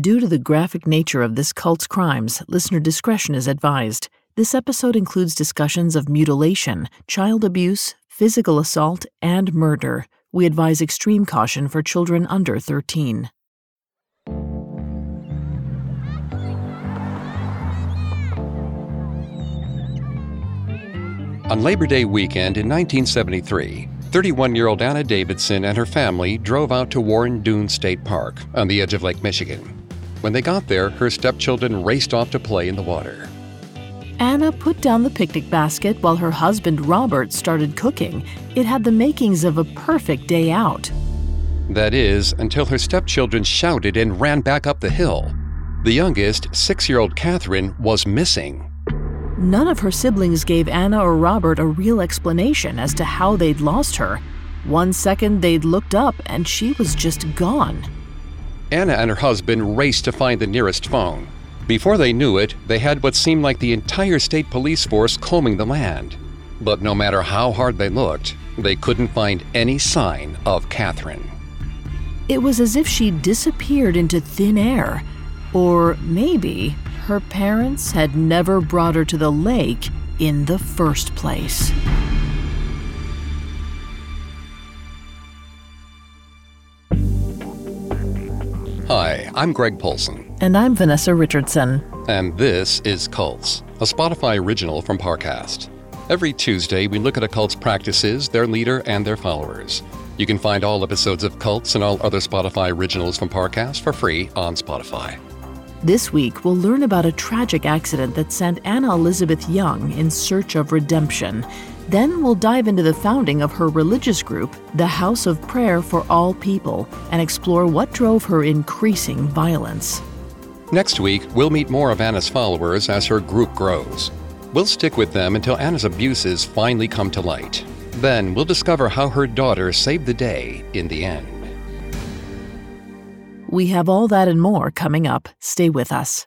Due to the graphic nature of this cult's crimes, listener discretion is advised. This episode includes discussions of mutilation, child abuse, physical assault, and murder. We advise extreme caution for children under 13. On Labor Day weekend in 1973, 31 year old Anna Davidson and her family drove out to Warren Dune State Park on the edge of Lake Michigan. When they got there, her stepchildren raced off to play in the water. Anna put down the picnic basket while her husband Robert started cooking. It had the makings of a perfect day out. That is, until her stepchildren shouted and ran back up the hill. The youngest, six year old Catherine, was missing. None of her siblings gave Anna or Robert a real explanation as to how they'd lost her. One second they'd looked up and she was just gone. Anna and her husband raced to find the nearest phone. Before they knew it, they had what seemed like the entire state police force combing the land. But no matter how hard they looked, they couldn't find any sign of Catherine. It was as if she disappeared into thin air. Or maybe her parents had never brought her to the lake in the first place. Hi, I'm Greg Polcyn. And I'm Vanessa Richardson. And this is Cults, a Spotify original from Parcast. Every Tuesday, we look at a cult's practices, their leader, and their followers. You can find all episodes of Cults and all other Spotify originals from Parcast for free on Spotify. This week, we'll learn about a tragic accident that sent Anna Elizabeth Young in search of redemption. Then we'll dive into the founding of her religious group, the House of Prayer for All People, and explore what drove her increasing violence. Next week, we'll meet more of Anna's followers as her group grows. We'll stick with them until Anna's abuses finally come to light. Then we'll discover how her daughter saved the day in the end. We have all that and more coming up. Stay with us.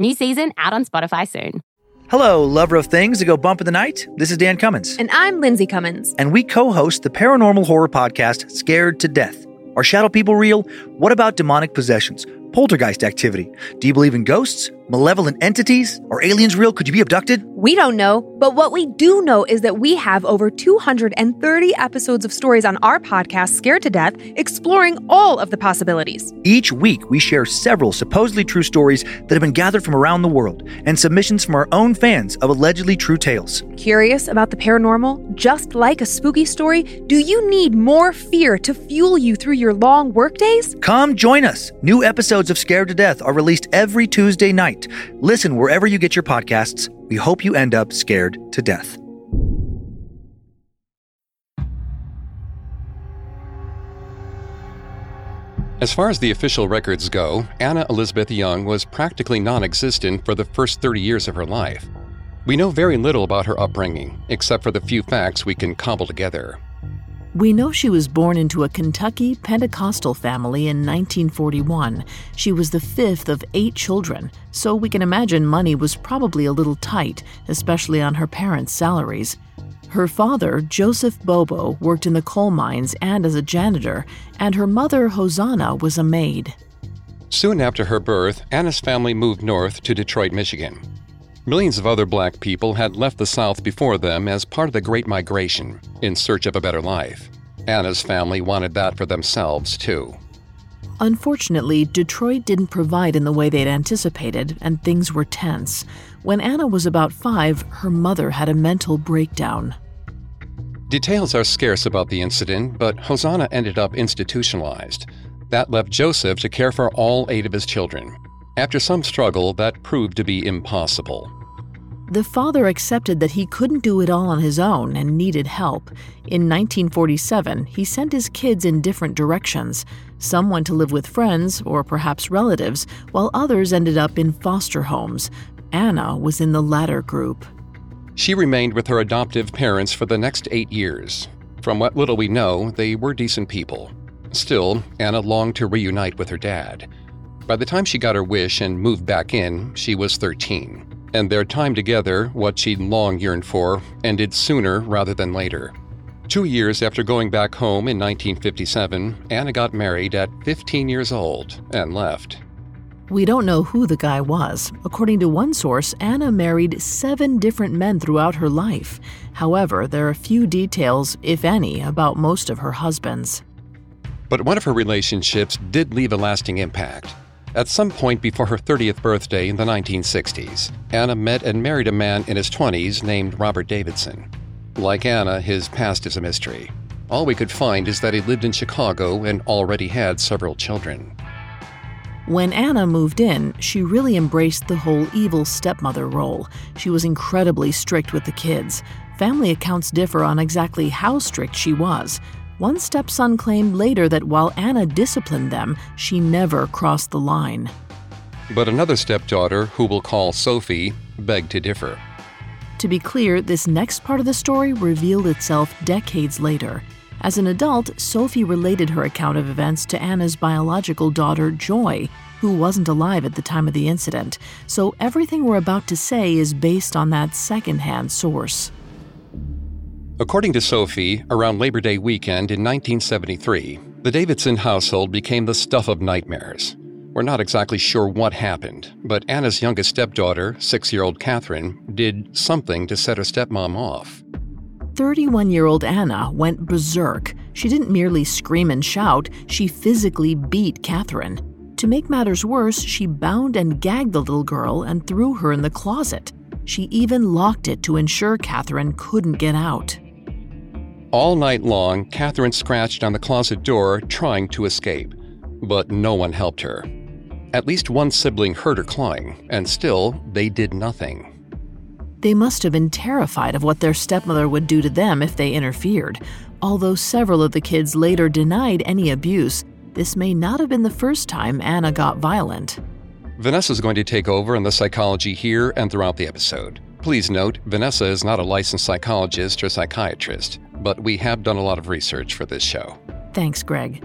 New season out on Spotify soon. Hello, lover of things that go bump in the night. This is Dan Cummins. And I'm Lindsay Cummins. And we co host the paranormal horror podcast, Scared to Death. Are shadow people real? What about demonic possessions? Poltergeist activity? Do you believe in ghosts? Malevolent entities? Are aliens real? Could you be abducted? We don't know, but what we do know is that we have over 230 episodes of stories on our podcast, Scared to Death, exploring all of the possibilities. Each week, we share several supposedly true stories that have been gathered from around the world and submissions from our own fans of allegedly true tales. Curious about the paranormal? Just like a spooky story, do you need more fear to fuel you through your long workdays? Come join us. New episodes of Scared to Death are released every Tuesday night. Listen wherever you get your podcasts. We hope you end up scared to death. As far as the official records go, Anna Elizabeth Young was practically non existent for the first 30 years of her life. We know very little about her upbringing, except for the few facts we can cobble together. We know she was born into a Kentucky Pentecostal family in 1941. She was the fifth of eight children, so we can imagine money was probably a little tight, especially on her parents' salaries. Her father, Joseph Bobo, worked in the coal mines and as a janitor, and her mother, Hosanna, was a maid. Soon after her birth, Anna's family moved north to Detroit, Michigan. Millions of other black people had left the South before them as part of the Great Migration in search of a better life. Anna's family wanted that for themselves, too. Unfortunately, Detroit didn't provide in the way they'd anticipated, and things were tense. When Anna was about five, her mother had a mental breakdown. Details are scarce about the incident, but Hosanna ended up institutionalized. That left Joseph to care for all eight of his children. After some struggle, that proved to be impossible. The father accepted that he couldn't do it all on his own and needed help. In 1947, he sent his kids in different directions. Some went to live with friends or perhaps relatives, while others ended up in foster homes. Anna was in the latter group. She remained with her adoptive parents for the next eight years. From what little we know, they were decent people. Still, Anna longed to reunite with her dad. By the time she got her wish and moved back in, she was 13 and their time together, what she'd long yearned for, ended sooner rather than later. Two years after going back home in 1957, Anna got married at 15 years old and left. We don't know who the guy was. According to one source, Anna married seven different men throughout her life. However, there are few details, if any, about most of her husbands. But one of her relationships did leave a lasting impact. At some point before her 30th birthday in the 1960s, Anna met and married a man in his 20s named Robert Davidson. Like Anna, his past is a mystery. All we could find is that he lived in Chicago and already had several children. When Anna moved in, she really embraced the whole evil stepmother role. She was incredibly strict with the kids. Family accounts differ on exactly how strict she was. One stepson claimed later that while Anna disciplined them, she never crossed the line. But another stepdaughter, who we'll call Sophie, begged to differ. To be clear, this next part of the story revealed itself decades later. As an adult, Sophie related her account of events to Anna's biological daughter, Joy, who wasn't alive at the time of the incident, so everything we're about to say is based on that secondhand source. According to Sophie, around Labor Day weekend in 1973, the Davidson household became the stuff of nightmares. We're not exactly sure what happened, but Anna's youngest stepdaughter, six year old Catherine, did something to set her stepmom off. 31 year old Anna went berserk. She didn't merely scream and shout, she physically beat Catherine. To make matters worse, she bound and gagged the little girl and threw her in the closet. She even locked it to ensure Catherine couldn't get out. All night long, Catherine scratched on the closet door trying to escape, but no one helped her. At least one sibling heard her clawing, and still, they did nothing. They must have been terrified of what their stepmother would do to them if they interfered. Although several of the kids later denied any abuse, this may not have been the first time Anna got violent. Vanessa is going to take over in the psychology here and throughout the episode. Please note, Vanessa is not a licensed psychologist or psychiatrist but we have done a lot of research for this show. Thanks, Greg.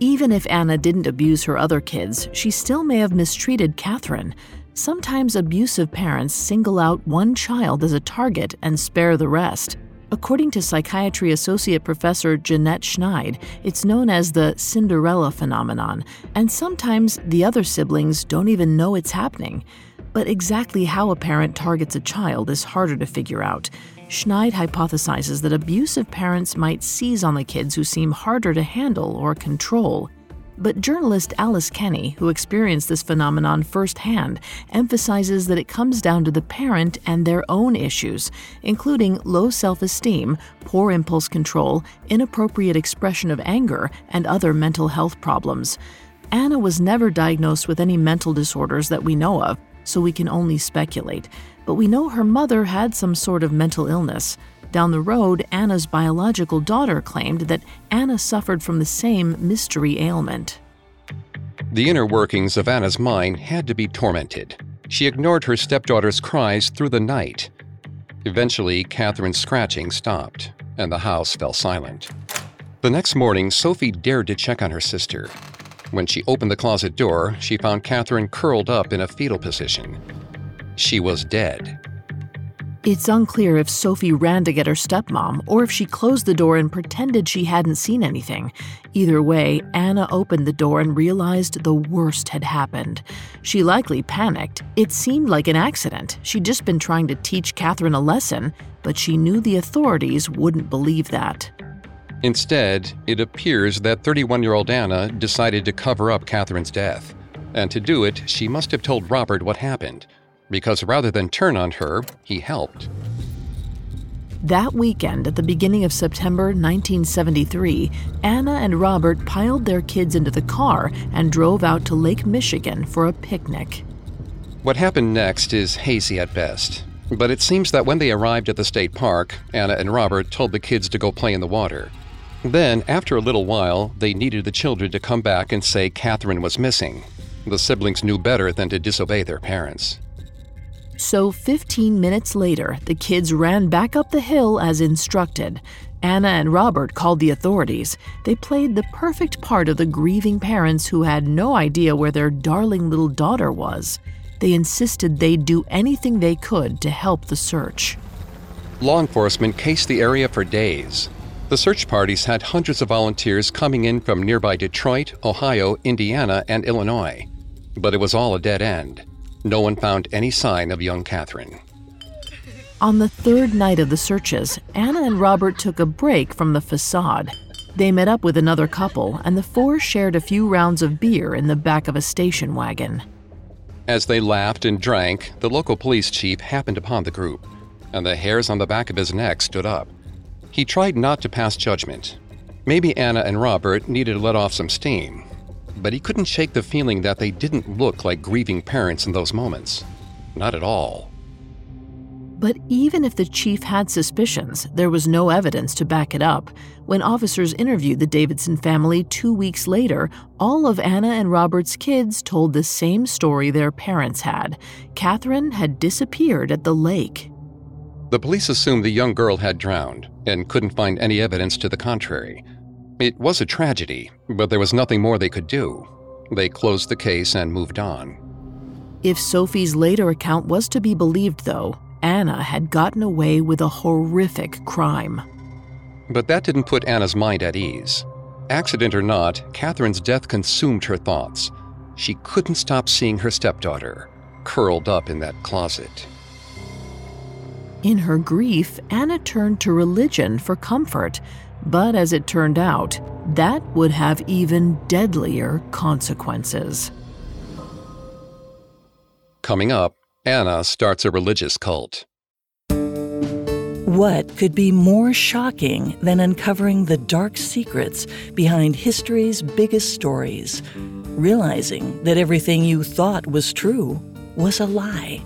Even if Anna didn't abuse her other kids, she still may have mistreated Catherine. Sometimes abusive parents single out one child as a target and spare the rest. According to psychiatry associate professor Jeanette Schneid, it's known as the Cinderella phenomenon, and sometimes the other siblings don't even know it's happening. But exactly how a parent targets a child is harder to figure out. Schneid hypothesizes that abusive parents might seize on the kids who seem harder to handle or control. But journalist Alice Kenny, who experienced this phenomenon firsthand, emphasizes that it comes down to the parent and their own issues, including low self esteem, poor impulse control, inappropriate expression of anger, and other mental health problems. Anna was never diagnosed with any mental disorders that we know of, so we can only speculate but we know her mother had some sort of mental illness. Down the road, Anna's biological daughter claimed that Anna suffered from the same mystery ailment. The inner workings of Anna's mind had to be tormented. She ignored her stepdaughter's cries through the night. Eventually, Catherine's scratching stopped, and the house fell silent. The next morning, Sophie dared to check on her sister. When she opened the closet door, she found Catherine curled up in a fetal position she was dead. It's unclear if Sophie ran to get her stepmom or if she closed the door and pretended she hadn't seen anything. Either way, Anna opened the door and realized the worst had happened. She likely panicked. It seemed like an accident. She'd just been trying to teach Catherine a lesson, but she knew the authorities wouldn't believe that. Instead, it appears that 31 year old Anna decided to cover up Catherine's death. And to do it, she must have told Robert what happened because rather than turn on her, he helped. That weekend, at the beginning of September 1973, Anna and Robert piled their kids into the car and drove out to Lake Michigan for a picnic. What happened next is hazy at best. But it seems that when they arrived at the state park, Anna and Robert told the kids to go play in the water. Then, after a little while, they needed the children to come back and say Catherine was missing. The siblings knew better than to disobey their parents. So, 15 minutes later, the kids ran back up the hill as instructed. Anna and Robert called the authorities. They played the perfect part of the grieving parents who had no idea where their darling little daughter was. They insisted they'd do anything they could to help the search. Law enforcement cased the area for days. The search parties had hundreds of volunteers coming in from nearby Detroit, Ohio, Indiana, and Illinois. But it was all a dead end. No one found any sign of young Catherine. On the third night of the searches, Anna and Robert took a break from the facade. They met up with another couple, and the four shared a few rounds of beer in the back of a station wagon. As they laughed and drank, the local police chief happened upon the group, and the hairs on the back of his neck stood up. He tried not to pass judgment. Maybe Anna and Robert needed to let off some steam, but he couldn't shake the feeling that they didn't look like grieving parents in those moments. Not at all. But even if the chief had suspicions, there was no evidence to back it up. When officers interviewed the Davidson family two weeks later, all of Anna and Robert's kids told the same story their parents had. Catherine had disappeared at the lake. The police assumed the young girl had drowned and couldn't find any evidence to the contrary. It was a tragedy, but there was nothing more they could do. They closed the case and moved on. If Sophie's later account was to be believed, though, Anna had gotten away with a horrific crime. But that didn't put Anna's mind at ease. Accident or not, Catherine's death consumed her thoughts. She couldn't stop seeing her stepdaughter, curled up in that closet. In her grief, Anna turned to religion for comfort, but as it turned out, that would have even deadlier consequences. Coming up, Anna starts a religious cult. What could be more shocking than uncovering the dark secrets behind history's biggest stories? Realizing that everything you thought was true was a lie.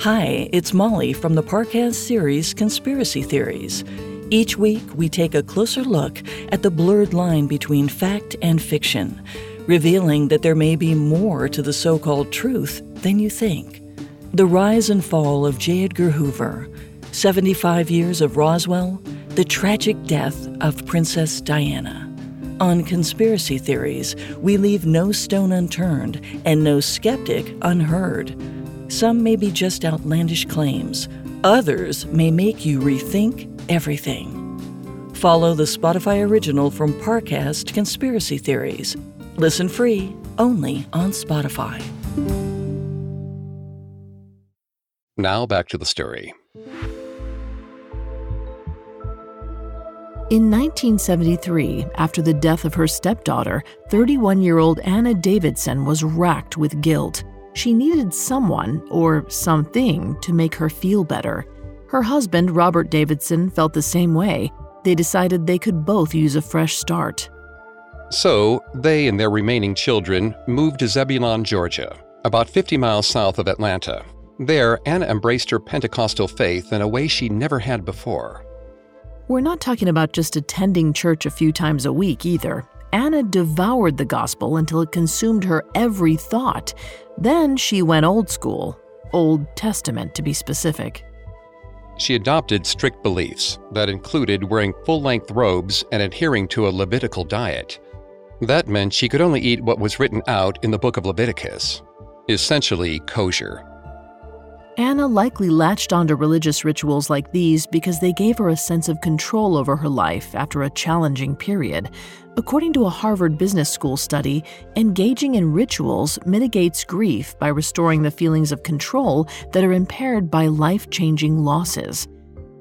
Hi, it's Molly from the Parcast series Conspiracy Theories. Each week, we take a closer look at the blurred line between fact and fiction, revealing that there may be more to the so called truth than you think. The Rise and Fall of J. Edgar Hoover, 75 Years of Roswell, The Tragic Death of Princess Diana. On conspiracy theories, we leave no stone unturned and no skeptic unheard. Some may be just outlandish claims, others may make you rethink everything. Follow the Spotify original from Parcast Conspiracy Theories. Listen free only on Spotify. Now back to the story. In 1973, after the death of her stepdaughter, 31 year old Anna Davidson was racked with guilt. She needed someone, or something, to make her feel better. Her husband, Robert Davidson, felt the same way. They decided they could both use a fresh start. So, they and their remaining children moved to Zebulon, Georgia, about 50 miles south of Atlanta. There, Anna embraced her Pentecostal faith in a way she never had before. We're not talking about just attending church a few times a week either. Anna devoured the gospel until it consumed her every thought. Then she went old school, Old Testament to be specific. She adopted strict beliefs that included wearing full length robes and adhering to a Levitical diet. That meant she could only eat what was written out in the book of Leviticus, essentially kosher. Anna likely latched onto religious rituals like these because they gave her a sense of control over her life after a challenging period. According to a Harvard Business School study, engaging in rituals mitigates grief by restoring the feelings of control that are impaired by life changing losses.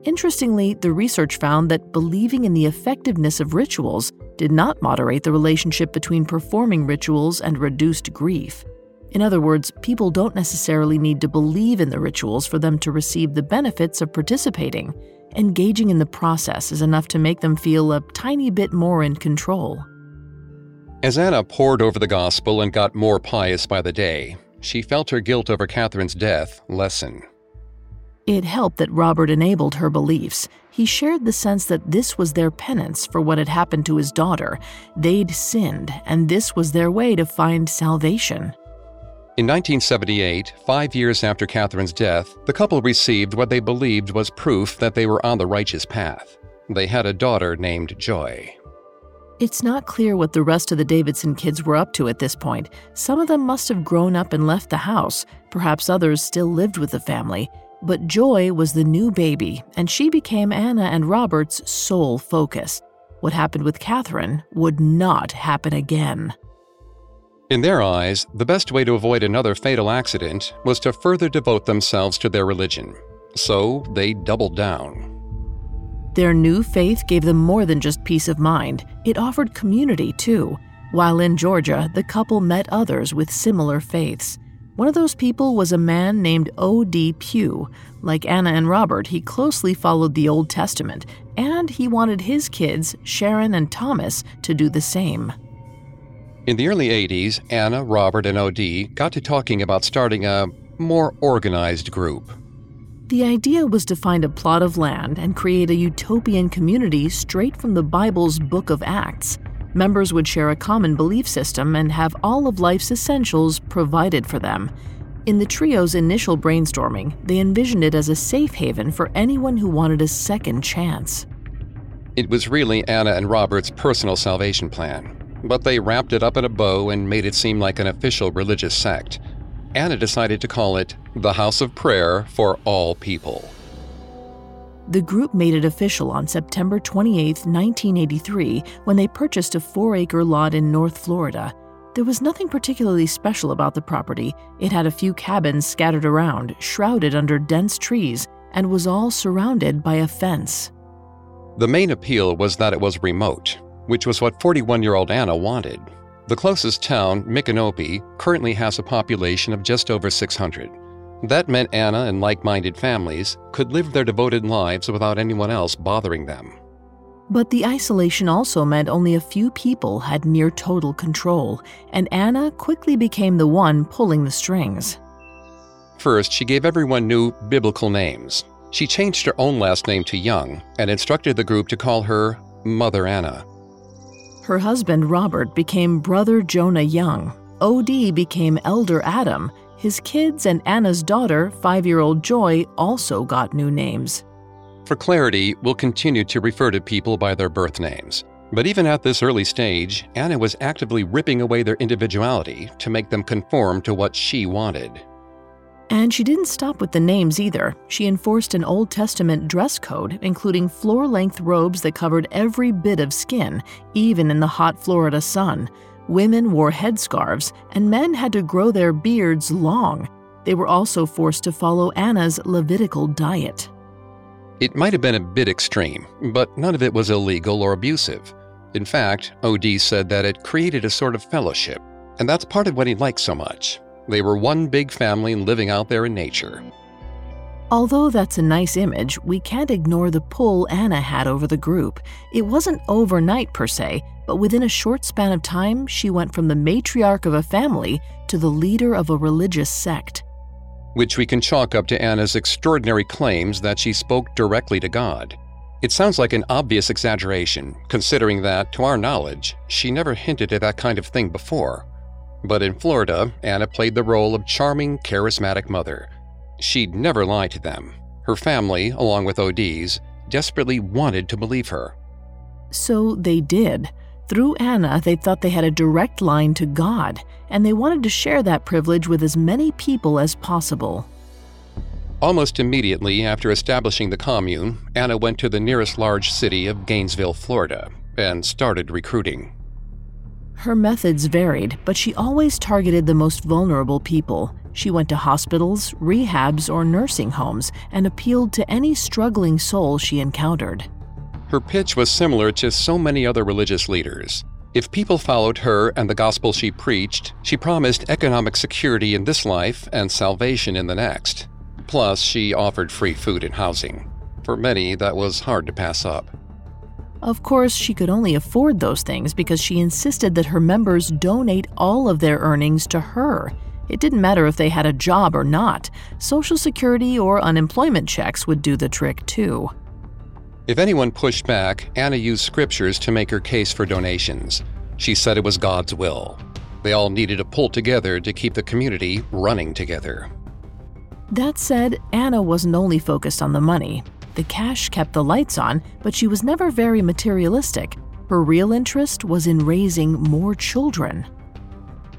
Interestingly, the research found that believing in the effectiveness of rituals did not moderate the relationship between performing rituals and reduced grief. In other words, people don't necessarily need to believe in the rituals for them to receive the benefits of participating. Engaging in the process is enough to make them feel a tiny bit more in control. As Anna pored over the gospel and got more pious by the day, she felt her guilt over Catherine's death lessen. It helped that Robert enabled her beliefs. He shared the sense that this was their penance for what had happened to his daughter. They'd sinned, and this was their way to find salvation. In 1978, five years after Catherine's death, the couple received what they believed was proof that they were on the righteous path. They had a daughter named Joy. It's not clear what the rest of the Davidson kids were up to at this point. Some of them must have grown up and left the house. Perhaps others still lived with the family. But Joy was the new baby, and she became Anna and Robert's sole focus. What happened with Catherine would not happen again. In their eyes, the best way to avoid another fatal accident was to further devote themselves to their religion. So they doubled down. Their new faith gave them more than just peace of mind, it offered community too. While in Georgia, the couple met others with similar faiths. One of those people was a man named O.D. Pugh. Like Anna and Robert, he closely followed the Old Testament, and he wanted his kids, Sharon and Thomas, to do the same. In the early 80s, Anna, Robert, and O.D. got to talking about starting a more organized group. The idea was to find a plot of land and create a utopian community straight from the Bible's Book of Acts. Members would share a common belief system and have all of life's essentials provided for them. In the trio's initial brainstorming, they envisioned it as a safe haven for anyone who wanted a second chance. It was really Anna and Robert's personal salvation plan, but they wrapped it up in a bow and made it seem like an official religious sect. Anna decided to call it the House of Prayer for All People. The group made it official on September 28, 1983, when they purchased a four acre lot in North Florida. There was nothing particularly special about the property. It had a few cabins scattered around, shrouded under dense trees, and was all surrounded by a fence. The main appeal was that it was remote, which was what 41 year old Anna wanted. The closest town, Micanopy, currently has a population of just over 600. That meant Anna and like minded families could live their devoted lives without anyone else bothering them. But the isolation also meant only a few people had near total control, and Anna quickly became the one pulling the strings. First, she gave everyone new biblical names. She changed her own last name to Young and instructed the group to call her Mother Anna. Her husband, Robert, became Brother Jonah Young. OD became Elder Adam. His kids and Anna's daughter, five year old Joy, also got new names. For clarity, we'll continue to refer to people by their birth names. But even at this early stage, Anna was actively ripping away their individuality to make them conform to what she wanted. And she didn't stop with the names either. She enforced an Old Testament dress code, including floor length robes that covered every bit of skin, even in the hot Florida sun. Women wore headscarves, and men had to grow their beards long. They were also forced to follow Anna's Levitical diet. It might have been a bit extreme, but none of it was illegal or abusive. In fact, OD said that it created a sort of fellowship, and that's part of what he liked so much. They were one big family living out there in nature. Although that's a nice image, we can't ignore the pull Anna had over the group. It wasn't overnight per se, but within a short span of time, she went from the matriarch of a family to the leader of a religious sect. Which we can chalk up to Anna's extraordinary claims that she spoke directly to God. It sounds like an obvious exaggeration, considering that, to our knowledge, she never hinted at that kind of thing before. But in Florida, Anna played the role of charming, charismatic mother. She'd never lie to them. Her family, along with OD's, desperately wanted to believe her. So they did. Through Anna, they thought they had a direct line to God, and they wanted to share that privilege with as many people as possible. Almost immediately after establishing the commune, Anna went to the nearest large city of Gainesville, Florida, and started recruiting. Her methods varied, but she always targeted the most vulnerable people. She went to hospitals, rehabs, or nursing homes and appealed to any struggling soul she encountered. Her pitch was similar to so many other religious leaders. If people followed her and the gospel she preached, she promised economic security in this life and salvation in the next. Plus, she offered free food and housing. For many, that was hard to pass up. Of course, she could only afford those things because she insisted that her members donate all of their earnings to her. It didn't matter if they had a job or not, Social Security or unemployment checks would do the trick too. If anyone pushed back, Anna used scriptures to make her case for donations. She said it was God's will. They all needed to pull together to keep the community running together. That said, Anna wasn't only focused on the money. The cash kept the lights on, but she was never very materialistic. Her real interest was in raising more children.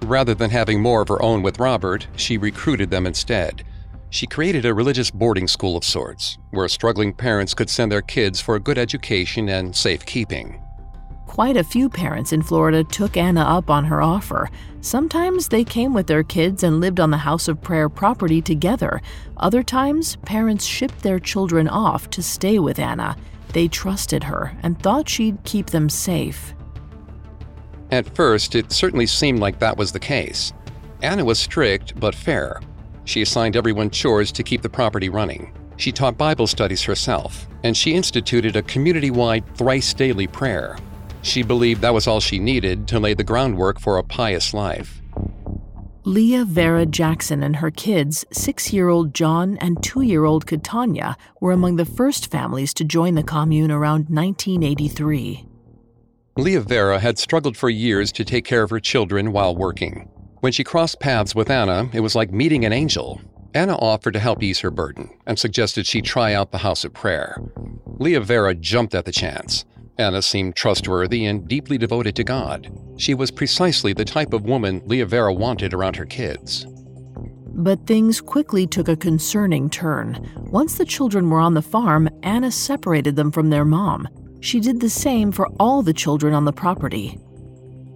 Rather than having more of her own with Robert, she recruited them instead. She created a religious boarding school of sorts, where struggling parents could send their kids for a good education and safekeeping. Quite a few parents in Florida took Anna up on her offer. Sometimes they came with their kids and lived on the House of Prayer property together. Other times, parents shipped their children off to stay with Anna. They trusted her and thought she'd keep them safe. At first, it certainly seemed like that was the case. Anna was strict but fair. She assigned everyone chores to keep the property running. She taught Bible studies herself, and she instituted a community wide thrice daily prayer. She believed that was all she needed to lay the groundwork for a pious life. Leah Vera Jackson and her kids, six year old John and two year old Katanya, were among the first families to join the commune around 1983. Leah Vera had struggled for years to take care of her children while working. When she crossed paths with Anna, it was like meeting an angel. Anna offered to help ease her burden and suggested she try out the house of prayer. Leah Vera jumped at the chance. Anna seemed trustworthy and deeply devoted to God. She was precisely the type of woman Leah Vera wanted around her kids. But things quickly took a concerning turn. Once the children were on the farm, Anna separated them from their mom. She did the same for all the children on the property.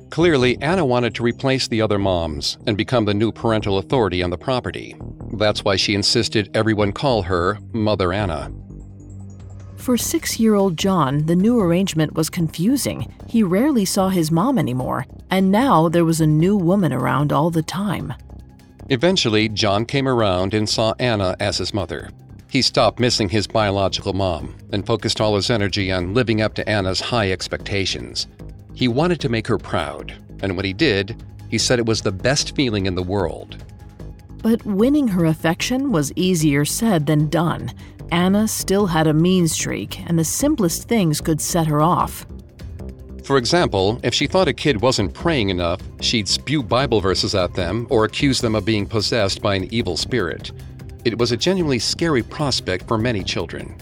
Clearly, Anna wanted to replace the other moms and become the new parental authority on the property. That's why she insisted everyone call her Mother Anna. For six year old John, the new arrangement was confusing. He rarely saw his mom anymore, and now there was a new woman around all the time. Eventually, John came around and saw Anna as his mother. He stopped missing his biological mom and focused all his energy on living up to Anna's high expectations. He wanted to make her proud, and when he did, he said it was the best feeling in the world. But winning her affection was easier said than done. Anna still had a mean streak, and the simplest things could set her off. For example, if she thought a kid wasn't praying enough, she'd spew Bible verses at them or accuse them of being possessed by an evil spirit. It was a genuinely scary prospect for many children.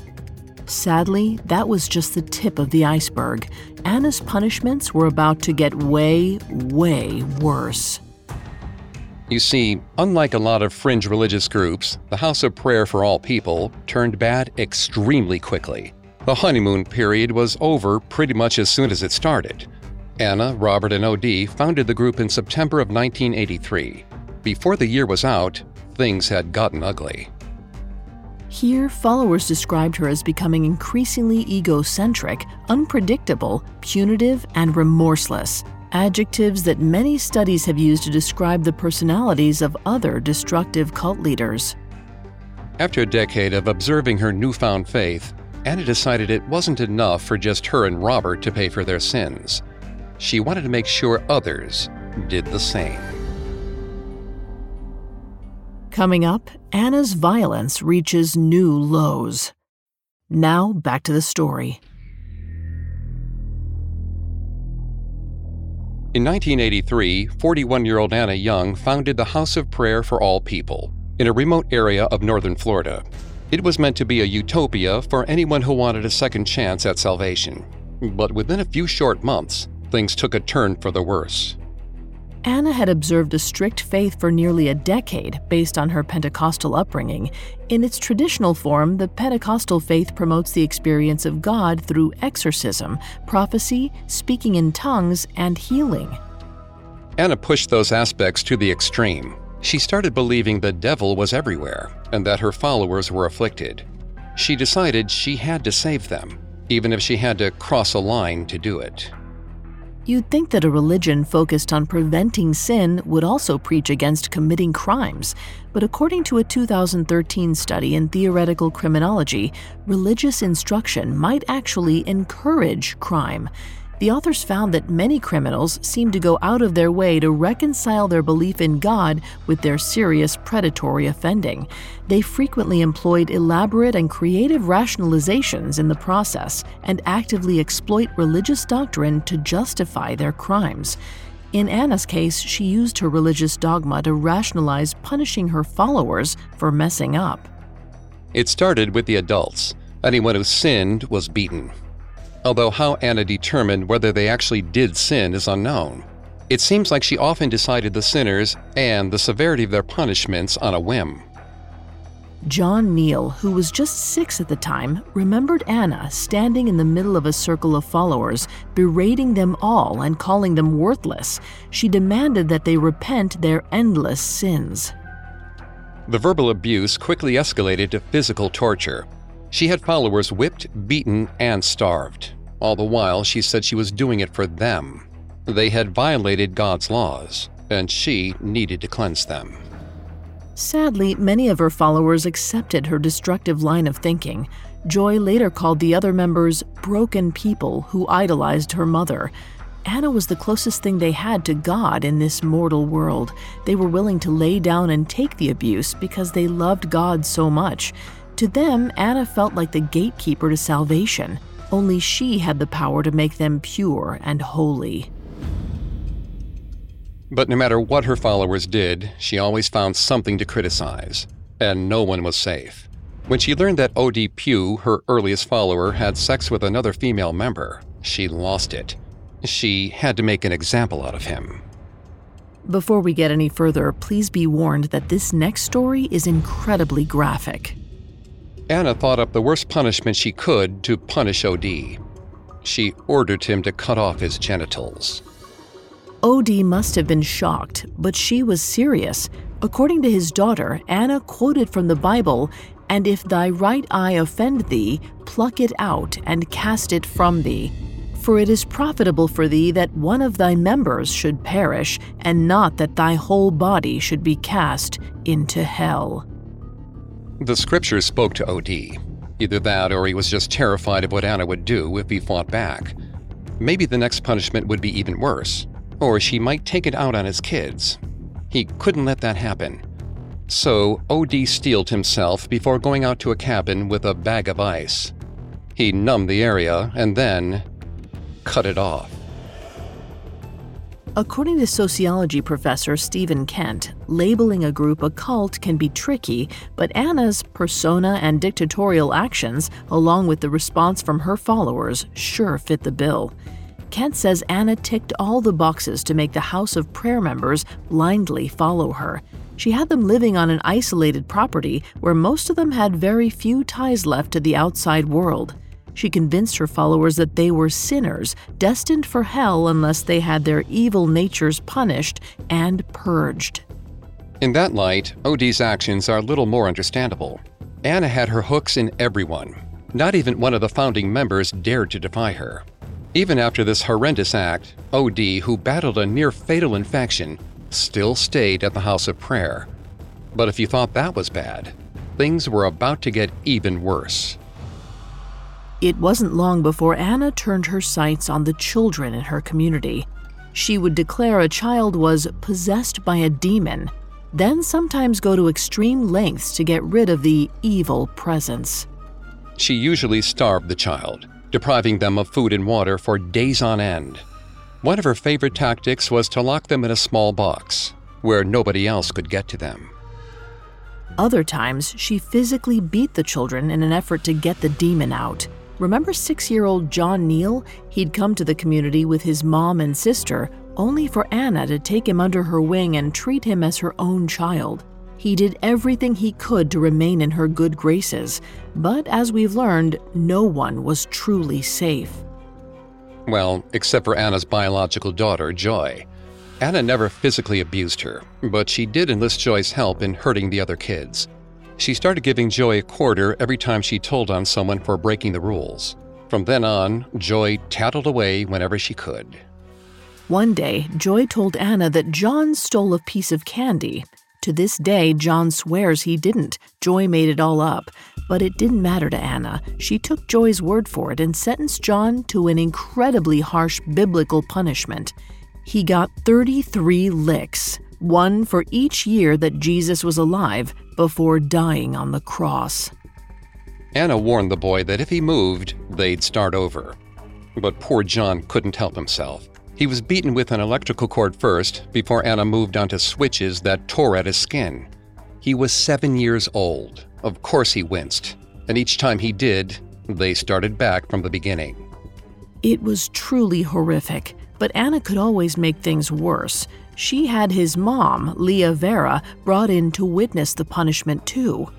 Sadly, that was just the tip of the iceberg. Anna's punishments were about to get way, way worse. You see, unlike a lot of fringe religious groups, the House of Prayer for All People turned bad extremely quickly. The honeymoon period was over pretty much as soon as it started. Anna, Robert, and OD founded the group in September of 1983. Before the year was out, things had gotten ugly. Here, followers described her as becoming increasingly egocentric, unpredictable, punitive, and remorseless adjectives that many studies have used to describe the personalities of other destructive cult leaders. After a decade of observing her newfound faith, Anna decided it wasn't enough for just her and Robert to pay for their sins. She wanted to make sure others did the same. Coming up, Anna's violence reaches new lows. Now, back to the story. In 1983, 41 year old Anna Young founded the House of Prayer for All People in a remote area of northern Florida. It was meant to be a utopia for anyone who wanted a second chance at salvation. But within a few short months, things took a turn for the worse. Anna had observed a strict faith for nearly a decade based on her Pentecostal upbringing. In its traditional form, the Pentecostal faith promotes the experience of God through exorcism, prophecy, speaking in tongues, and healing. Anna pushed those aspects to the extreme. She started believing the devil was everywhere and that her followers were afflicted. She decided she had to save them, even if she had to cross a line to do it. You'd think that a religion focused on preventing sin would also preach against committing crimes, but according to a 2013 study in theoretical criminology, religious instruction might actually encourage crime. The authors found that many criminals seem to go out of their way to reconcile their belief in God with their serious predatory offending. They frequently employed elaborate and creative rationalizations in the process and actively exploit religious doctrine to justify their crimes. In Anna's case, she used her religious dogma to rationalize punishing her followers for messing up. It started with the adults. Anyone who sinned was beaten although how Anna determined whether they actually did sin is unknown. It seems like she often decided the sinners and the severity of their punishments on a whim. John Neal, who was just six at the time, remembered Anna standing in the middle of a circle of followers, berating them all and calling them worthless. She demanded that they repent their endless sins. The verbal abuse quickly escalated to physical torture. She had followers whipped, beaten, and starved. All the while, she said she was doing it for them. They had violated God's laws, and she needed to cleanse them. Sadly, many of her followers accepted her destructive line of thinking. Joy later called the other members broken people who idolized her mother. Anna was the closest thing they had to God in this mortal world. They were willing to lay down and take the abuse because they loved God so much. To them, Anna felt like the gatekeeper to salvation. Only she had the power to make them pure and holy. But no matter what her followers did, she always found something to criticize, and no one was safe. When she learned that O.D. Pugh, her earliest follower, had sex with another female member, she lost it. She had to make an example out of him. Before we get any further, please be warned that this next story is incredibly graphic. Anna thought up the worst punishment she could to punish O.D. She ordered him to cut off his genitals. O.D. must have been shocked, but she was serious. According to his daughter, Anna quoted from the Bible And if thy right eye offend thee, pluck it out and cast it from thee. For it is profitable for thee that one of thy members should perish, and not that thy whole body should be cast into hell. The scriptures spoke to O.D. Either that or he was just terrified of what Anna would do if he fought back. Maybe the next punishment would be even worse, or she might take it out on his kids. He couldn't let that happen. So O.D. steeled himself before going out to a cabin with a bag of ice. He numbed the area and then cut it off. According to sociology professor Stephen Kent, labeling a group a cult can be tricky, but Anna's persona and dictatorial actions, along with the response from her followers, sure fit the bill. Kent says Anna ticked all the boxes to make the House of Prayer members blindly follow her. She had them living on an isolated property where most of them had very few ties left to the outside world. She convinced her followers that they were sinners, destined for hell unless they had their evil natures punished and purged. In that light, OD's actions are little more understandable. Anna had her hooks in everyone. Not even one of the founding members dared to defy her. Even after this horrendous act, OD, who battled a near fatal infection, still stayed at the house of prayer. But if you thought that was bad, things were about to get even worse. It wasn't long before Anna turned her sights on the children in her community. She would declare a child was possessed by a demon, then sometimes go to extreme lengths to get rid of the evil presence. She usually starved the child, depriving them of food and water for days on end. One of her favorite tactics was to lock them in a small box where nobody else could get to them. Other times, she physically beat the children in an effort to get the demon out. Remember six year old John Neal? He'd come to the community with his mom and sister, only for Anna to take him under her wing and treat him as her own child. He did everything he could to remain in her good graces, but as we've learned, no one was truly safe. Well, except for Anna's biological daughter, Joy. Anna never physically abused her, but she did enlist Joy's help in hurting the other kids. She started giving Joy a quarter every time she told on someone for breaking the rules. From then on, Joy tattled away whenever she could. One day, Joy told Anna that John stole a piece of candy. To this day, John swears he didn't. Joy made it all up. But it didn't matter to Anna. She took Joy's word for it and sentenced John to an incredibly harsh biblical punishment. He got 33 licks, one for each year that Jesus was alive before dying on the cross. Anna warned the boy that if he moved, they'd start over. But poor John couldn't help himself. He was beaten with an electrical cord first before Anna moved onto switches that tore at his skin. He was seven years old. Of course he winced. And each time he did, they started back from the beginning. It was truly horrific, but Anna could always make things worse. She had his mom, Leah Vera, brought in to witness the punishment too.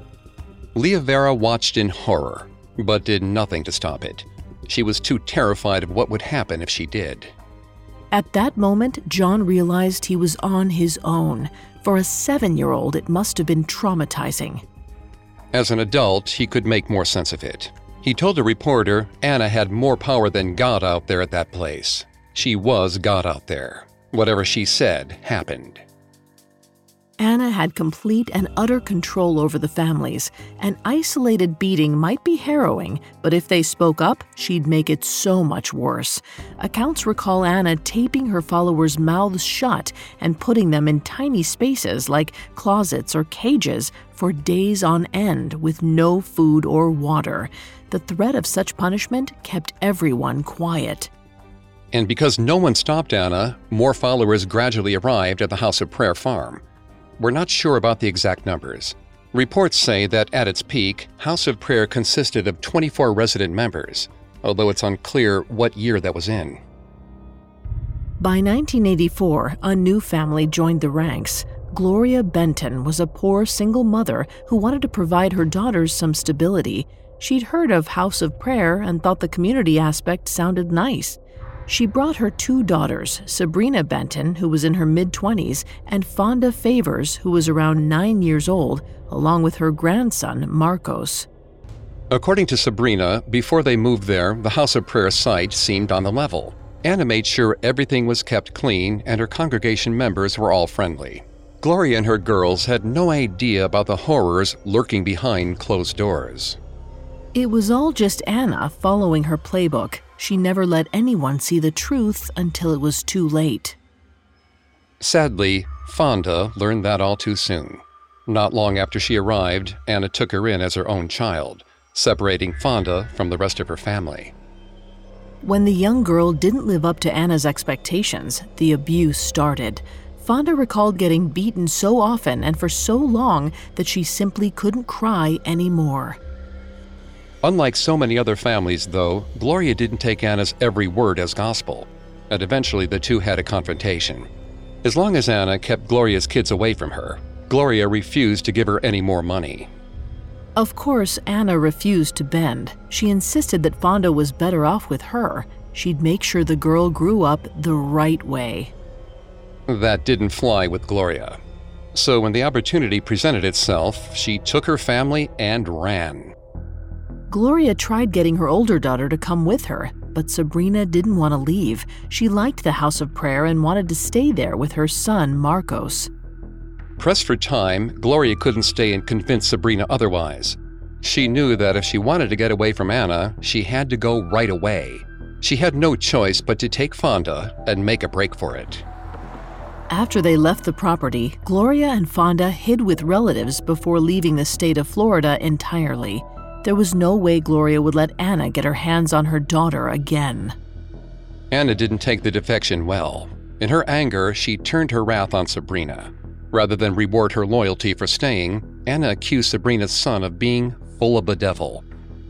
Leah Vera watched in horror, but did nothing to stop it. She was too terrified of what would happen if she did. At that moment, John realized he was on his own. For a seven year old, it must have been traumatizing. As an adult, he could make more sense of it. He told a reporter Anna had more power than God out there at that place. She was God out there. Whatever she said happened. Anna had complete and utter control over the families. An isolated beating might be harrowing, but if they spoke up, she'd make it so much worse. Accounts recall Anna taping her followers' mouths shut and putting them in tiny spaces like closets or cages for days on end with no food or water. The threat of such punishment kept everyone quiet. And because no one stopped Anna, more followers gradually arrived at the House of Prayer farm. We're not sure about the exact numbers. Reports say that at its peak, House of Prayer consisted of 24 resident members, although it's unclear what year that was in. By 1984, a new family joined the ranks. Gloria Benton was a poor single mother who wanted to provide her daughters some stability. She'd heard of House of Prayer and thought the community aspect sounded nice. She brought her two daughters, Sabrina Benton, who was in her mid 20s, and Fonda Favors, who was around nine years old, along with her grandson, Marcos. According to Sabrina, before they moved there, the House of Prayer site seemed on the level. Anna made sure everything was kept clean and her congregation members were all friendly. Gloria and her girls had no idea about the horrors lurking behind closed doors. It was all just Anna following her playbook. She never let anyone see the truth until it was too late. Sadly, Fonda learned that all too soon. Not long after she arrived, Anna took her in as her own child, separating Fonda from the rest of her family. When the young girl didn't live up to Anna's expectations, the abuse started. Fonda recalled getting beaten so often and for so long that she simply couldn't cry anymore. Unlike so many other families, though, Gloria didn't take Anna's every word as gospel, and eventually the two had a confrontation. As long as Anna kept Gloria's kids away from her, Gloria refused to give her any more money. Of course, Anna refused to bend. She insisted that Fonda was better off with her. She'd make sure the girl grew up the right way. That didn't fly with Gloria. So when the opportunity presented itself, she took her family and ran. Gloria tried getting her older daughter to come with her, but Sabrina didn't want to leave. She liked the House of Prayer and wanted to stay there with her son, Marcos. Pressed for time, Gloria couldn't stay and convince Sabrina otherwise. She knew that if she wanted to get away from Anna, she had to go right away. She had no choice but to take Fonda and make a break for it. After they left the property, Gloria and Fonda hid with relatives before leaving the state of Florida entirely. There was no way Gloria would let Anna get her hands on her daughter again. Anna didn't take the defection well. In her anger, she turned her wrath on Sabrina. Rather than reward her loyalty for staying, Anna accused Sabrina's son of being full of the devil.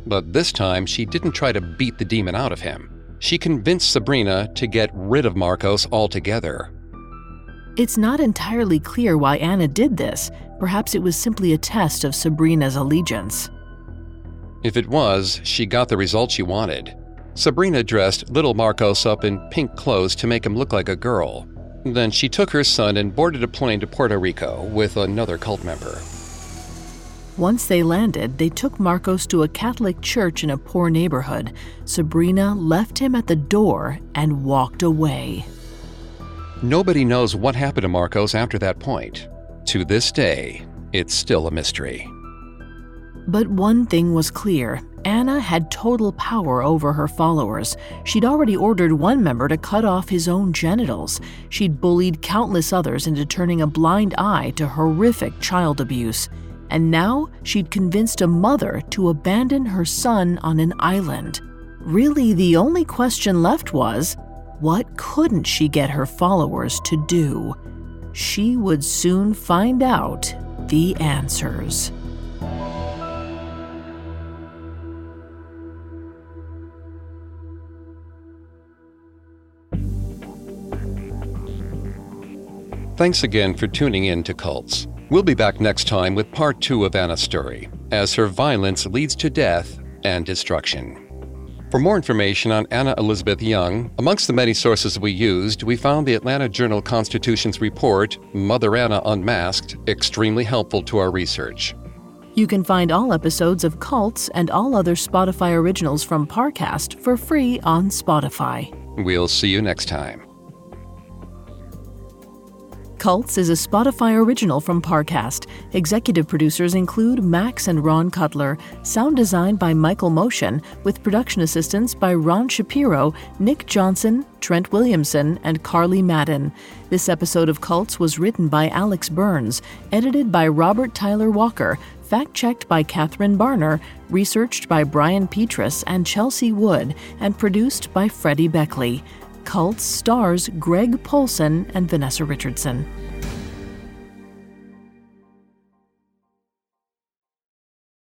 But this time, she didn't try to beat the demon out of him. She convinced Sabrina to get rid of Marcos altogether. It's not entirely clear why Anna did this. Perhaps it was simply a test of Sabrina's allegiance. If it was, she got the result she wanted. Sabrina dressed little Marcos up in pink clothes to make him look like a girl. Then she took her son and boarded a plane to Puerto Rico with another cult member. Once they landed, they took Marcos to a Catholic church in a poor neighborhood. Sabrina left him at the door and walked away. Nobody knows what happened to Marcos after that point. To this day, it's still a mystery. But one thing was clear Anna had total power over her followers. She'd already ordered one member to cut off his own genitals. She'd bullied countless others into turning a blind eye to horrific child abuse. And now she'd convinced a mother to abandon her son on an island. Really, the only question left was what couldn't she get her followers to do? She would soon find out the answers. Thanks again for tuning in to Cults. We'll be back next time with part two of Anna's story, as her violence leads to death and destruction. For more information on Anna Elizabeth Young, amongst the many sources we used, we found the Atlanta Journal Constitution's report, Mother Anna Unmasked, extremely helpful to our research. You can find all episodes of Cults and all other Spotify originals from Parcast for free on Spotify. We'll see you next time. Cults is a Spotify original from Parcast. Executive producers include Max and Ron Cutler. Sound design by Michael Motion, with production assistance by Ron Shapiro, Nick Johnson, Trent Williamson, and Carly Madden. This episode of Cults was written by Alex Burns, edited by Robert Tyler Walker, fact checked by Catherine Barner, researched by Brian Petrus and Chelsea Wood, and produced by Freddie Beckley. Cults stars Greg Polcyn and Vanessa Richardson.